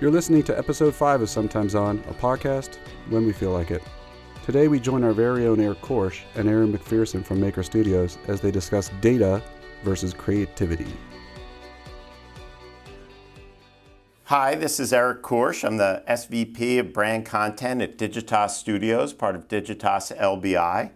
You're listening to episode 5 of Sometimes On, a podcast when we feel like it. Today we join our very own Eric Korsh and Erin McPherson from Maker Studios as they discuss data versus creativity. Hi, this is Eric Korsh. I'm the SVP of Brand Content at Digitas Studios, part of Digitas LBI,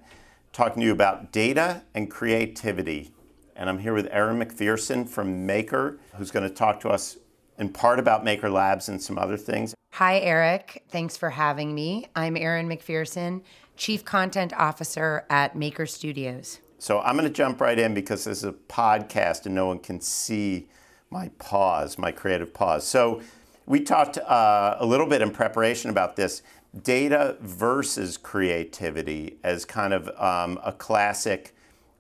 talking to you about data and creativity. And I'm here with Erin McPherson from Maker, who's going to talk to us in part about Maker Labs and some other things. Hi, Eric. Thanks for having me. I'm Erin McPherson, Chief Content Officer at Maker Studios. So I'm going to jump right in because this is a podcast and no one can see my pause, my creative pause. So we talked uh, a little bit in preparation about this data versus creativity as kind of um, a classic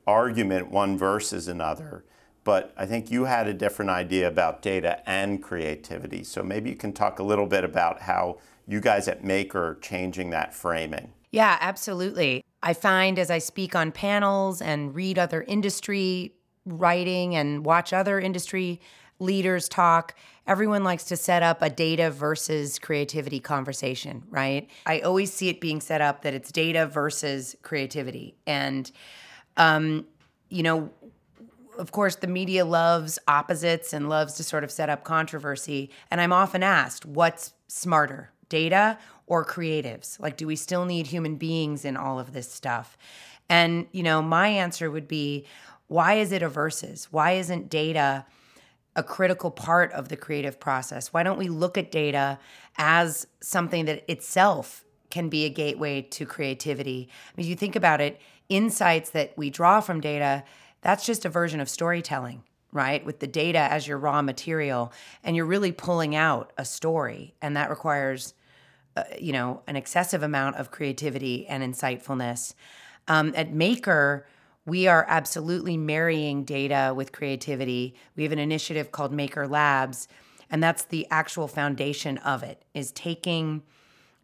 argument, one versus another. But I think you had a different idea about data and creativity. So maybe you can talk a little bit about how you guys at Maker are changing that framing. Yeah, absolutely. I find as I speak on panels and read other industry writing and watch other industry leaders talk, everyone likes to set up a data versus creativity conversation, right? I always see it being set up that it's data versus creativity. And, um, you know, of course, the media loves opposites and loves to sort of set up controversy. And I'm often asked, what's smarter, data or creatives? Like, do we still need human beings in all of this stuff? And, you know, my answer would be, why is it a versus? Why isn't data a critical part of the creative process? Why don't we look at data as something that itself can be a gateway to creativity? I mean, if you think about it, insights that we draw from data, that's just a version of storytelling, right? With the data as your raw material, and you're really pulling out a story, and that requires, uh, you know, an excessive amount of creativity and insightfulness. Um, at Maker, we are absolutely marrying data with creativity. We have an initiative called Maker Labs, and that's the actual foundation of it is taking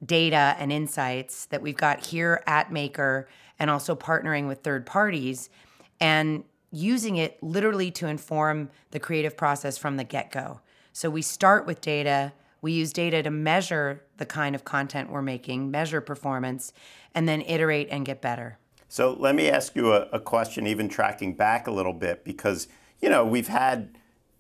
data and insights that we've got here at Maker and also partnering with third parties and using it literally to inform the creative process from the get-go. So we start with data, we use data to measure the kind of content we're making, measure performance, and then iterate and get better. So let me ask you a, a, question, even tracking back a little bit, because you know we've had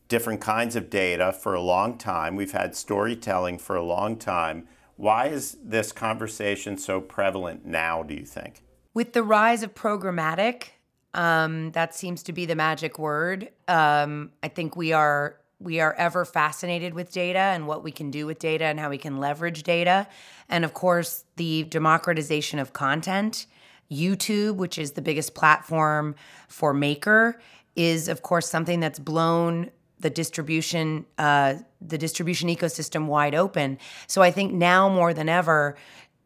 different kinds of data for a long time. We've had storytelling for a long time. Why is this conversation so prevalent now? Do you think? With the rise of programmatic, um, that seems to be the magic word. Um, I think we are we are ever fascinated with data and what we can do with data and how we can leverage data, and of course the democratization of content YouTube, which is the biggest platform for Maker, is of course something that's blown the distribution uh, the distribution ecosystem wide open. So I think now more than ever,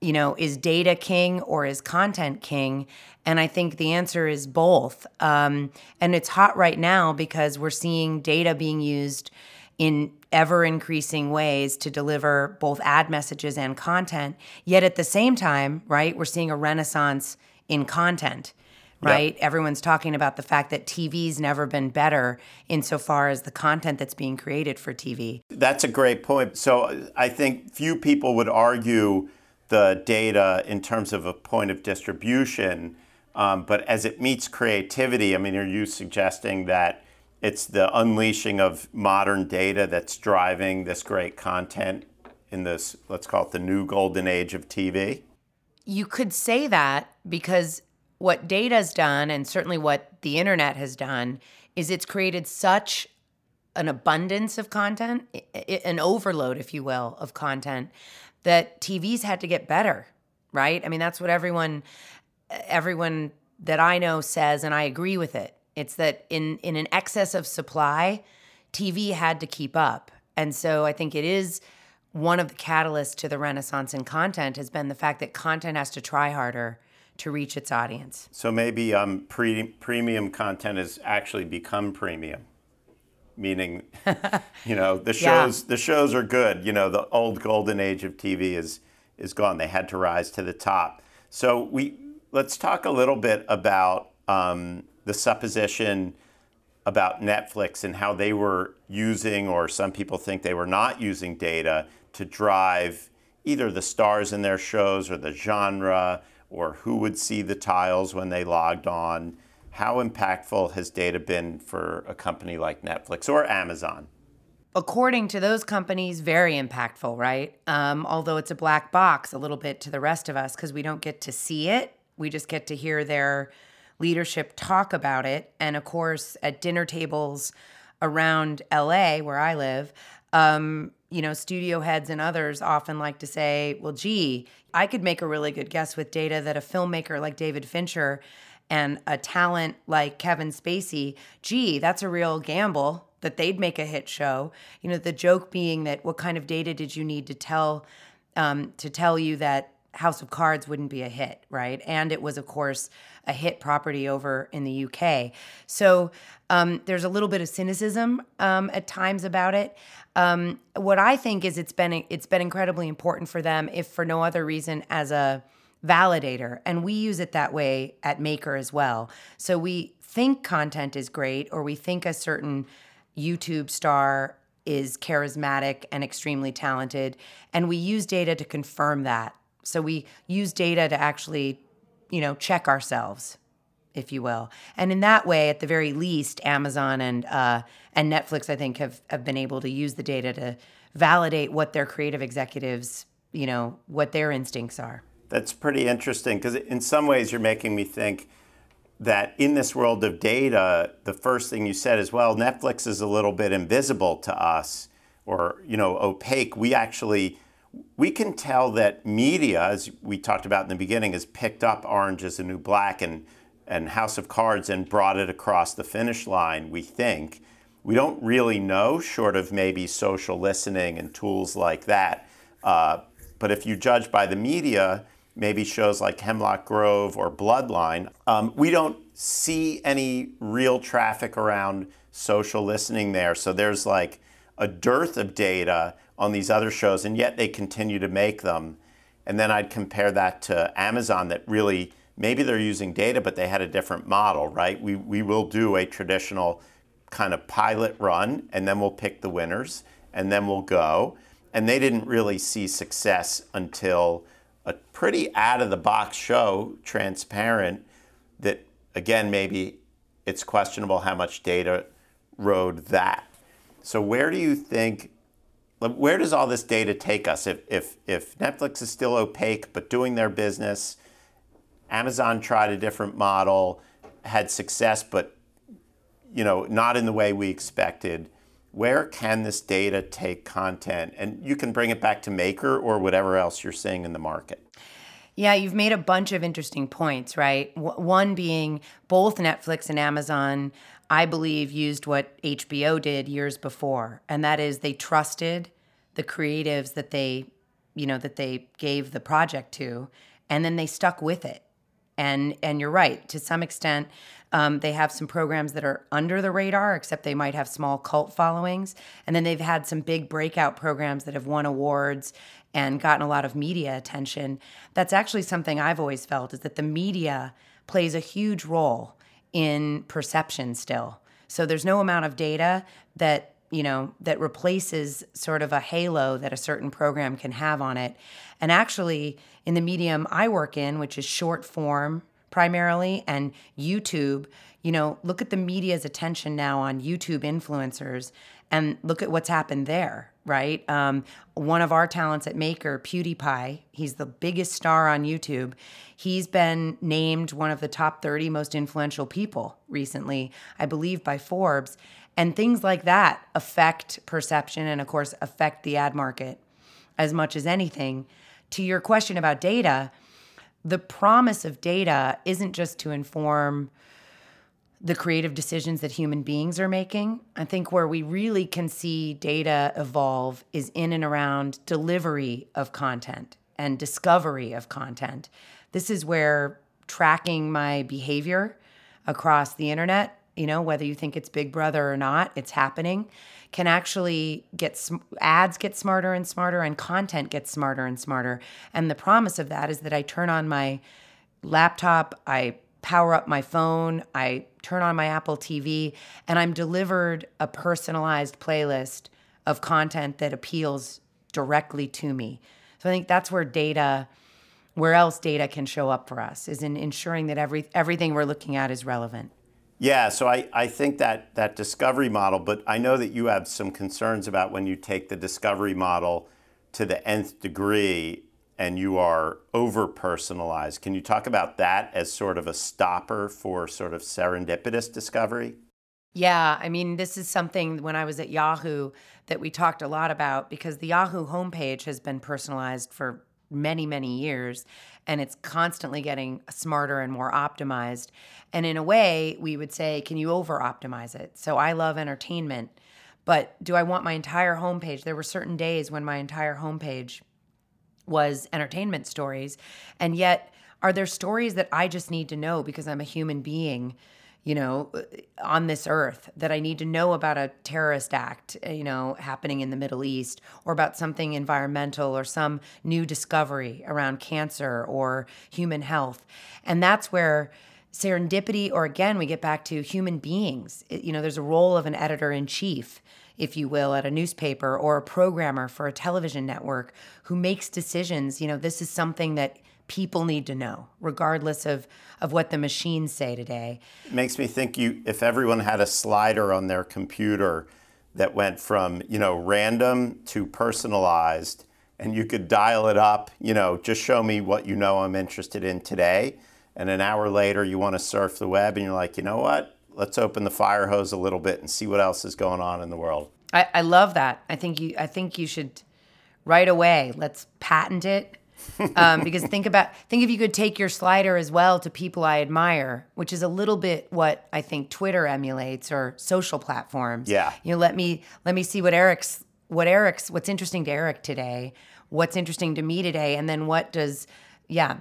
you know, is data king or is content king? And I think the answer is both. Um, and it's hot right now because we're seeing data being used in ever increasing ways to deliver both ad messages and content. Yet at the same time, right, we're seeing a renaissance in content right? Yep. Everyone's talking about the fact that TV's never been better insofar as the content that's being created for TV. That's a great point. So I think few people would argue the data in terms of a point of distribution, um, but as it meets creativity, I mean, are you suggesting that it's the unleashing of modern data that's driving this great content in this, let's call it the new golden age of TV? You could say that because what data's done, and certainly what the internet has done, is it's created such an abundance of content, an overload, if you will, of content, that TV's had to get better, right? I mean, that's what everyone everyone that I know says, and I agree with it. It's that in in an excess of supply, TV had to keep up. And so I think it is one of the catalysts to the renaissance in content has been the fact that content has to try harder to reach its audience. So maybe um, pre- premium content has actually become premium, meaning, you know, the shows yeah. the shows are good. You know, the old golden age of TV is is gone. They had to rise to the top. So we let's talk a little bit about um, the supposition about Netflix and how they were using, or some people think they were not using data to drive either the stars in their shows or the genre or who would see the tiles when they logged on. How impactful has data been for a company like Netflix or Amazon? According to those companies, very impactful, right? Um, although it's a black box a little bit to the rest of us because we don't get to see it. We just get to hear their leadership talk about it. And of course, at dinner tables around LA, where I live, um, you know, studio heads and others often like to say, well, gee, I could make a really good guess with data that a filmmaker like David Fincher and a talent like Kevin Spacey, gee, that's a real gamble that they'd make a hit show. You know, the joke being that what kind of data did you need to tell um, to tell you that House of Cards wouldn't be a hit, right? And it was, of course, a hit property over in the UK. So um, there's a little bit of cynicism um, at times about it. Um, what I think is it's been it's been incredibly important for them, if for no other reason, as a validator, and we use it that way at Maker as well. So we think content is great, or we think a certain YouTube star is charismatic and extremely talented, and we use data to confirm that so we use data to actually, you know, check ourselves, if you will. And in that way, at the very least, Amazon and uh, and Netflix, I think, have have been able to use the data to validate what their creative executives, you know, what their instincts are. That's pretty interesting because in some ways you're making me think that in this world of data, the first thing you said is, well, Netflix is a little bit invisible to us or, you know, opaque. We actually we can tell that media, as we talked about in the beginning, has picked up Orange is the New Black and, and House of Cards and brought it across the finish line, we think. We don't really know, short of maybe social listening and tools like that. Uh, but if you judge by the media, maybe shows like Hemlock Grove or Bloodline, um, we don't see any real traffic around social listening there. So there's like a dearth of data on these other shows, and yet they continue to make them. And then I'd compare that to Amazon that really, maybe they're using data, but they had a different model, right? We, we will do a traditional kind of pilot run, and then we'll pick the winners, and then we'll go. And they didn't really see success until a pretty out of the box show, transparent, that again, maybe it's questionable how much data rode that. So, where do you think where does all this data take us? If, if, if Netflix is still opaque but doing their business, Amazon tried a different model, had success, but you know, not in the way we expected. Where can this data take content? And you can bring it back to Maker or whatever else you're seeing in the market. Yeah, you've made a bunch of interesting points, right? one being both Netflix and Amazon, I believe, used what HBO did years before, and that is they trusted the creatives that they, you know, that they gave the project to, and then they stuck with it. And and you're right to some extent. Um, they have some programs that are under the radar, except they might have small cult followings. And then they've had some big breakout programs that have won awards and gotten a lot of media attention. That's actually something I've always felt is that the media plays a huge role in perception still. So there's no amount of data that you know that replaces sort of a halo that a certain program can have on it. And actually in the medium I work in, which is short form primarily and YouTube, you know, look at the media's attention now on YouTube influencers and look at what's happened there, right? Um, one of our talents at Maker, PewDiePie, he's the biggest star on YouTube. He's been named one of the top 30 most influential people recently, I believe, by Forbes. And things like that affect perception and, of course, affect the ad market as much as anything. To your question about data, the promise of data isn't just to inform the creative decisions that human beings are making. I think where we really can see data evolve is in and around delivery of content and discovery of content. This is where tracking my behavior across the internet, you know, whether you think it's Big Brother or not, it's happening, can actually get sm- ads get smarter and smarter and content gets smarter and smarter. And the promise of that is that I turn on my laptop, I power up my phone, I turn on my Apple TV, and I'm delivered a personalized playlist of content that appeals directly to me. So I think that's where data, where else data can show up for us, is in ensuring that every everything we're looking at is relevant. Yeah, so I, I think that that discovery model, but I know that you have some concerns about when you take the discovery model to the nth degree and you are over personalized. Can you talk about that as sort of a stopper for sort of serendipitous discovery? Yeah, I mean, this is something when I was at Yahoo that we talked a lot about because the Yahoo homepage has been personalized for many, many years and it's constantly getting smarter and more optimized. And in a way, we would say, can you over optimize it? So I love entertainment, but do I want my entire homepage? There were certain days when my entire homepage was entertainment stories. And yet, are there stories that I just need to know because I'm a human being? You know, on this earth that I need to know about a terrorist act, uh, you know, happening in the Middle East or about something environmental or some new discovery around cancer or human health. And that's where serendipity, or again, we get back to human beings. You know, there's a role of an editor in chief if you will, at a newspaper or a programmer for a television network who makes decisions. You know, this is something that people need to know, regardless of, of what the machines say today. It makes me think you if everyone had a slider on their computer that went from, you know, random to personalized and you could dial it up, you know, just show me what you know I'm interested in today. And an hour later you want to surf the web and you're like, you know what? let's open the fire hose a little bit and see what else is going on in the world. I, I love that. I think you I think you should right away. Let's patent it. Um, because think about think if you could take your slider as well to people I admire, which is a little bit what I think Twitter emulates or social platforms. Yeah. You know, let me let me see what Eric's what Eric's what's interesting to Eric today, what's interesting to me today, and then what does yeah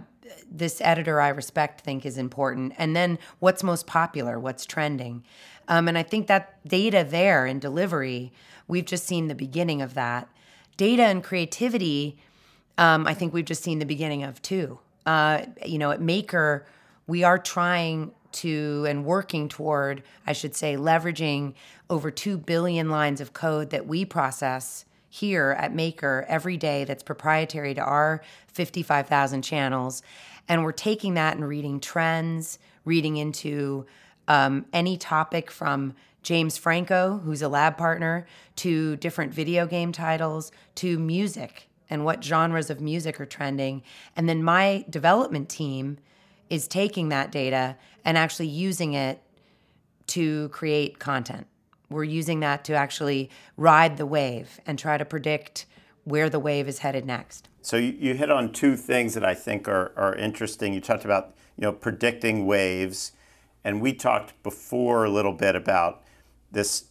this editor I respect think is important. And then what's most popular, what's trending. Um, and I think that data there in delivery, we've just seen the beginning of that. Data and creativity, um, I think we've just seen the beginning of too. Uh, you know, at Maker, we are trying to and working toward, I should say, leveraging over 2 billion lines of code that we process here at Maker every day that's proprietary to our 55,000 channels. And we're taking that and reading trends, reading into um, any topic from James Franco, who's a lab partner, to different video game titles, to music and what genres of music are trending. And then my development team is taking that data and actually using it to create content we're using that to actually ride the wave and try to predict where the wave is headed next. So you, hit on two things that I think are, are interesting. You talked about you know predicting waves, and we talked before a little bit about this.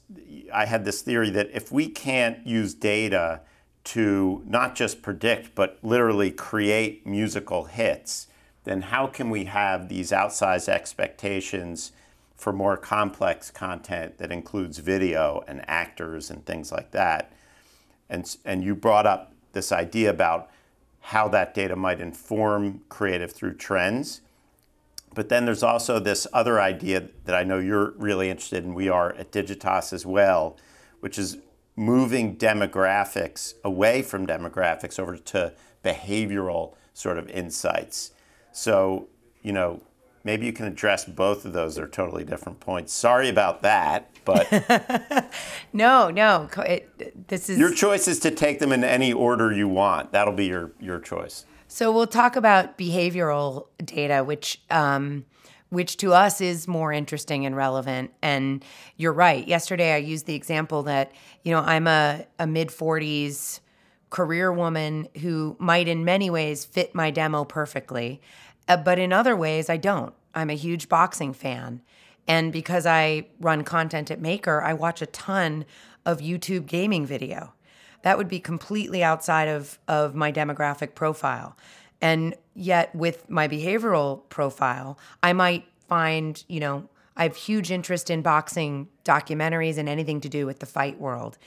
I had this theory that if we can't use data to not just predict but literally create musical hits, then how can we have these outsized expectations? for more complex content that includes video and actors and things like that. And, and you brought up this idea about how that data might inform creative through trends. But then there's also this other idea that I know you're really interested in, we are at Digitas as well, which is moving demographics away from demographics over to behavioral sort of insights. So, you know, maybe you can address both of those. They're totally different points. Sorry about that, but no, no. It, this is your choice is to take them in any order you want. That'll be your your choice. So we'll talk about behavioral data, which. Um, which to us is more interesting and relevant. And you're right. Yesterday, I used the example that, you know, I'm a, a mid 40s career woman who might, in many ways, fit my demo perfectly. Uh, but in other ways, I don't. I'm a huge boxing fan. And because I run content at Maker, I watch a ton of YouTube gaming video. That would be completely outside of, of my demographic profile. And yet, with my behavioral profile, I might find, you know, I have huge interest in boxing documentaries and anything to do with the fight world.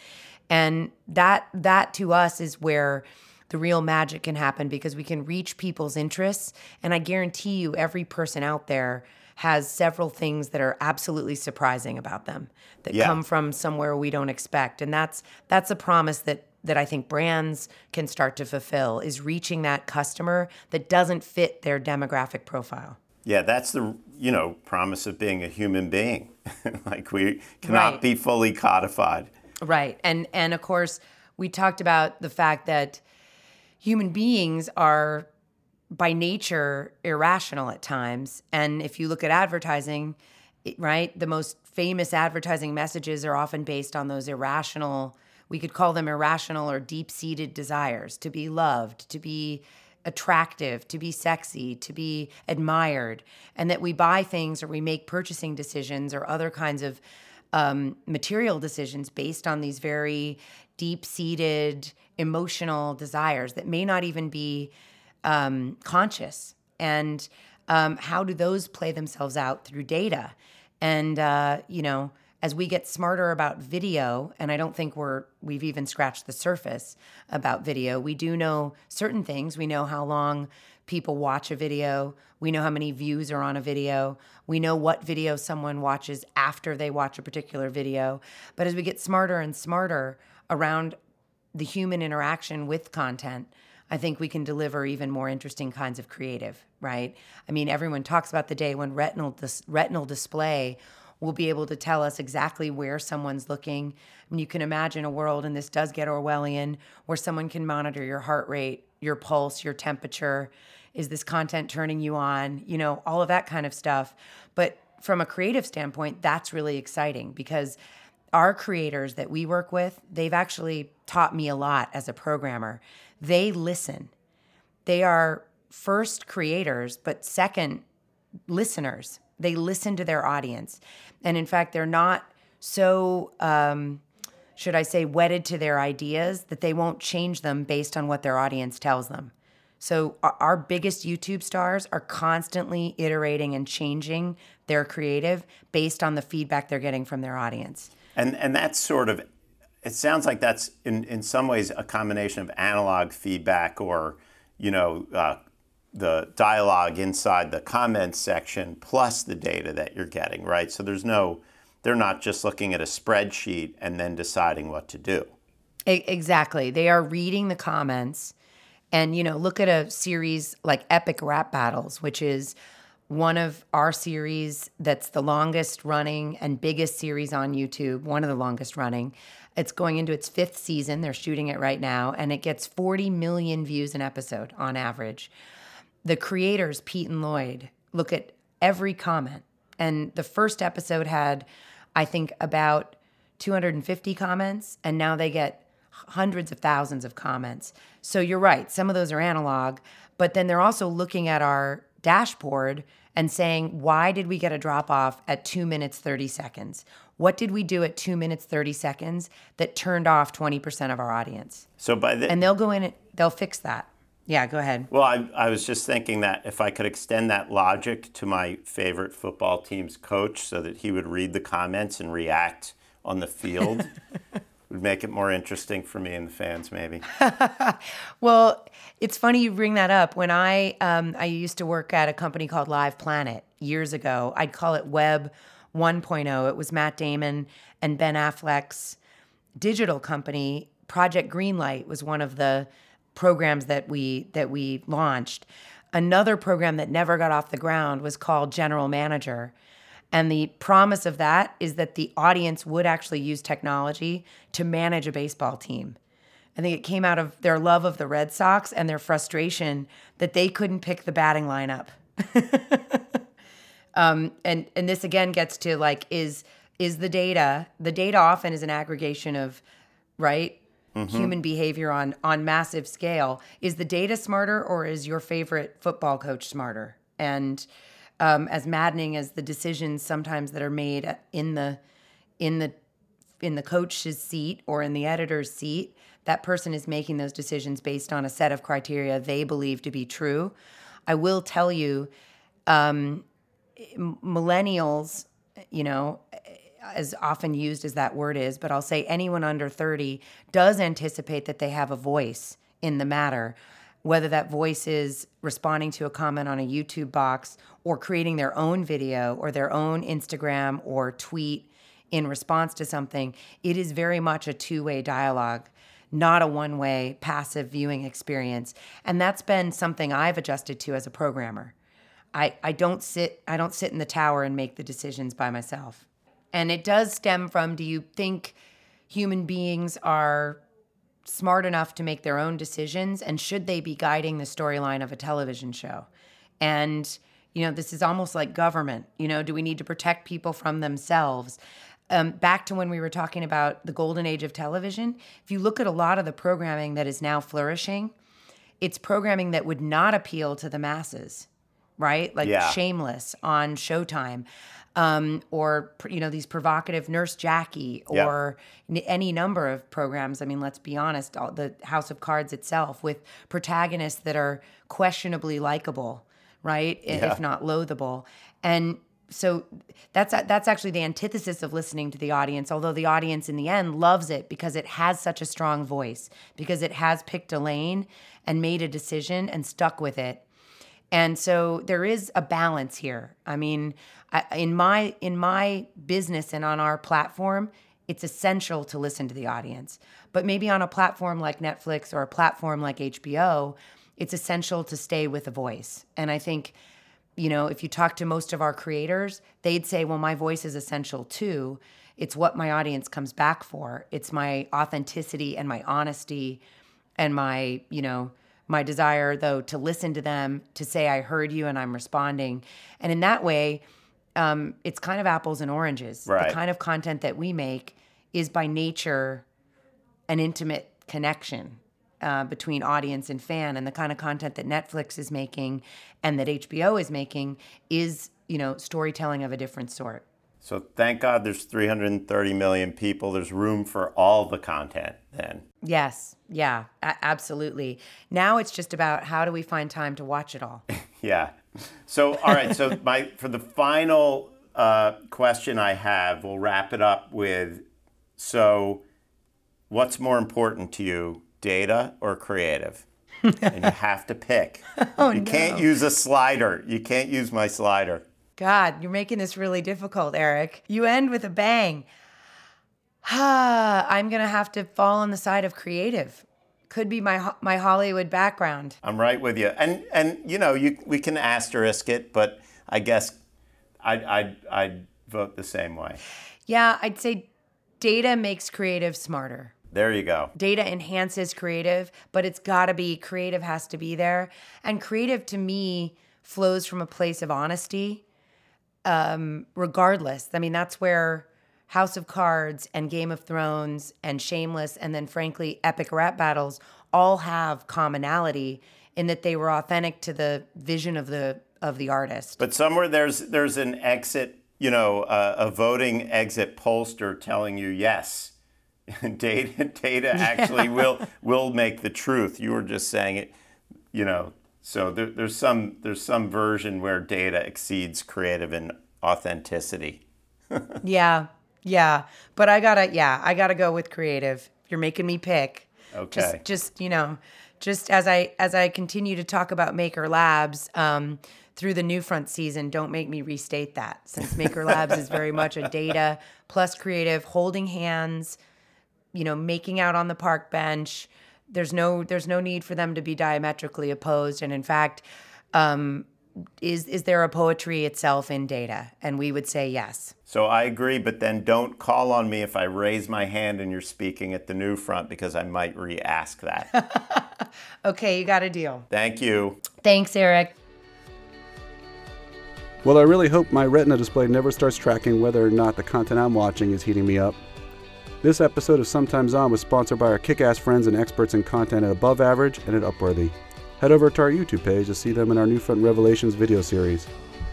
And that that to us is where the real magic can happen because we can reach people's interests. And I guarantee you, every person out there has several things that are absolutely surprising about them that Yeah. come from somewhere we don't expect. And that's that's a promise that that I think brands can start to fulfill is reaching that customer that doesn't fit their demographic profile. Yeah, that's the you know promise of being a human being. like we cannot Right. be fully codified. Right. And and of course, we talked about the fact that human beings are by nature irrational at times. And if you look at advertising, right, the most famous advertising messages are often based on those irrational, we could call them irrational or deep-seated desires to be loved, to be attractive, to be sexy, to be admired, and that we buy things or we make purchasing decisions or other kinds of um, material decisions based on these very deep seated emotional desires that may not even be um, conscious. And um, how do those play themselves out through data? And, uh, you know, as we get smarter about video, and I don't think we're we've even scratched the surface about video. We do know certain things. We know how long people watch a video. We know how many views are on a video. We know what video someone watches after they watch a particular video. But as we get smarter and smarter around the human interaction with content, I think we can deliver even more interesting kinds of creative, right? I mean, everyone talks about the day when retinal dis- retinal display will be able to tell us exactly where someone's looking. I mean, you can imagine a world, and this does get Orwellian, where someone can monitor your heart rate, your pulse, your temperature. Is this content turning you on? You know, all of that kind of stuff. But from a creative standpoint, that's really exciting because our creators that we work with, they've actually taught me a lot as a programmer. They listen. They are first creators, but second listeners. They listen to their audience. And in fact, they're not so, um, should I say, wedded to their ideas that they won't change them based on what their audience tells them. So our, biggest YouTube stars are constantly iterating and changing their creative based on the feedback they're getting from their audience. And and that's sort of it sounds like that's in, in some ways a combination of analog feedback or you know uh, the dialogue inside the comments section plus the data that you're getting right so there's no they're not just looking at a spreadsheet and then deciding what to do Exactly. They are reading the comments. And, you know, look at a series like Epic Rap Battles, which is one of our series that's the longest running and biggest series on YouTube, one of the longest running. It's going into its fifth season. They're shooting it right now, and it gets 40 million views an episode on average. The creators, Pete and Lloyd, look at every comment. And the first episode had, I think, about 250 comments, and now they get hundreds of thousands of comments. So you're right, some of those are analog, but then they're also looking at our dashboard and saying, why did we get a drop off at two minutes, 30 seconds? What did we do at two minutes, 30 seconds that turned off 20% of our audience? so by the And they'll go in, and they'll fix that. Yeah, go ahead. Well, I, I was just thinking that if I could extend that logic to my favorite football team's coach so that he would read the comments and react on the field, would make it more interesting for me and the fans, maybe. Well, it's funny you bring that up. When I um, I used to work at a company called Live Planet years ago. I'd call it Web 1.0. It was Matt Damon and Ben Affleck's digital company. Project Greenlight was one of the programs that we that we launched. Another program that never got off the ground was called General Manager. And the promise of that is that the audience would actually use technology to manage a baseball team. I think it came out of their love of the Red Sox and their frustration that they couldn't pick the batting lineup. um, and and this again gets to like is is the data the data often is an aggregation of right human behavior on on massive scale. Is the data smarter or is your favorite football coach smarter? And um, as maddening as the decisions sometimes that are made in the in the in the coach's seat or in the editor's seat, that person is making those decisions based on a set of criteria they believe to be true. I will tell you, um, millennials, you know, as often used as that word is, but I'll say anyone under 30 does anticipate that they have a voice in the matter. whether that voice is responding to a comment on a YouTube box or creating their own video or their own Instagram or tweet in response to something, it is very much a two way dialogue, not a one way passive viewing experience. And that's been something I've adjusted to as a programmer. I, I don't sit I don't sit in the tower and make the decisions by myself. And it does stem from do you think human beings are smart enough to make their own decisions and should they be guiding the storyline of a television show? And you know, this is almost like government. You know, do we need to protect people from themselves? Um, back to when we were talking about the golden age of television, if you look at a lot of the programming that is now flourishing, it's programming that would not appeal to the masses, right? Like Yeah. Shameless on Showtime, um, or you know these provocative Nurse Jackie, or n- any number of programs. I mean, let's be honest, all, the House of Cards itself with protagonists that are questionably likable, right? Yeah. If not loathable, and so that's that's actually the antithesis of listening to the audience although the audience in the end loves it because it has such a strong voice because it has picked a lane and made a decision and stuck with it and so there is a balance here i mean I, in my in my business and on our platform it's essential to listen to the audience but maybe on a platform like netflix or a platform like hbo it's essential to stay with a voice and i think you know, if you talk to most of our creators, they'd say, well, my voice is essential too. It's what my audience comes back for. It's my authenticity and my honesty and my, you know, my desire though to listen to them, to say, I heard you and I'm responding. And in that way, um, it's kind of apples and oranges. Right. The kind of content that we make is by nature an intimate connection uh, between audience and fan and the kind of content that netflix is making and that hbo is making is you know storytelling of a different sort So thank God there's 330 million people. There's room for all the content then. Yes yeah a- absolutely now it's just about how do we find time to watch it all Yeah. So all right. So my for the final uh, question I have, we'll wrap it up with. So, what's more important to you, data or creative? and you have to pick. Oh, you can't use a slider. You can't use my slider. god you're making this really difficult eric you end with a bang i'm gonna have to fall on the side of creative could be my my hollywood background I'm right with you. And and you know, you we can asterisk it, but I guess I'd I'd, I'd vote the same way. yeah i'd say data makes creative smarter There you go. data enhances creative, but it's got to be creative has to be there. And creative to me flows from a place of honesty, um, regardless. I mean, that's where House of Cards and Game of Thrones and Shameless and then, frankly, Epic Rap Battles all have commonality in that they were authentic to the vision of the of the artist. But somewhere there's there's an exit, you know, uh, a voting exit pollster telling you yes, data data actually will will make the truth. You were just saying it, you know. So there, there's some there's some version where data exceeds creative and authenticity. Yeah, yeah. But I gotta, yeah, I gotta go with creative. You're making me pick. Okay. Just, just you know, just as I as I continue to talk about Maker Labs um, through the New Front season, don't make me restate that since Maker Labs is very much a data plus creative, holding hands, you know, making out on the park bench. There's no there's no need for them to be diametrically opposed, and in fact. Um, is is there a poetry itself in data? And we would say yes. So I agree, but then don't call on me if I raise my hand and you're speaking at the new front because I might re-ask that. Okay, you got a deal. Thank you. Thanks, Eric. Well, I really hope my Retina display never starts tracking whether or not the content I'm watching is heating me up. This episode of Sometimes On was sponsored by our kick ass friends and experts in content at Above Average and at Upworthy. Head over to our YouTube page to see them in our New Front Revelations video series.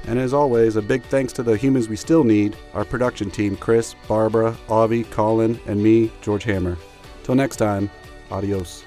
And as always, a big thanks to the humans we still need our production team Chris, Barbara, Avi, Colin, and me, George Hammer. Till next time, adios.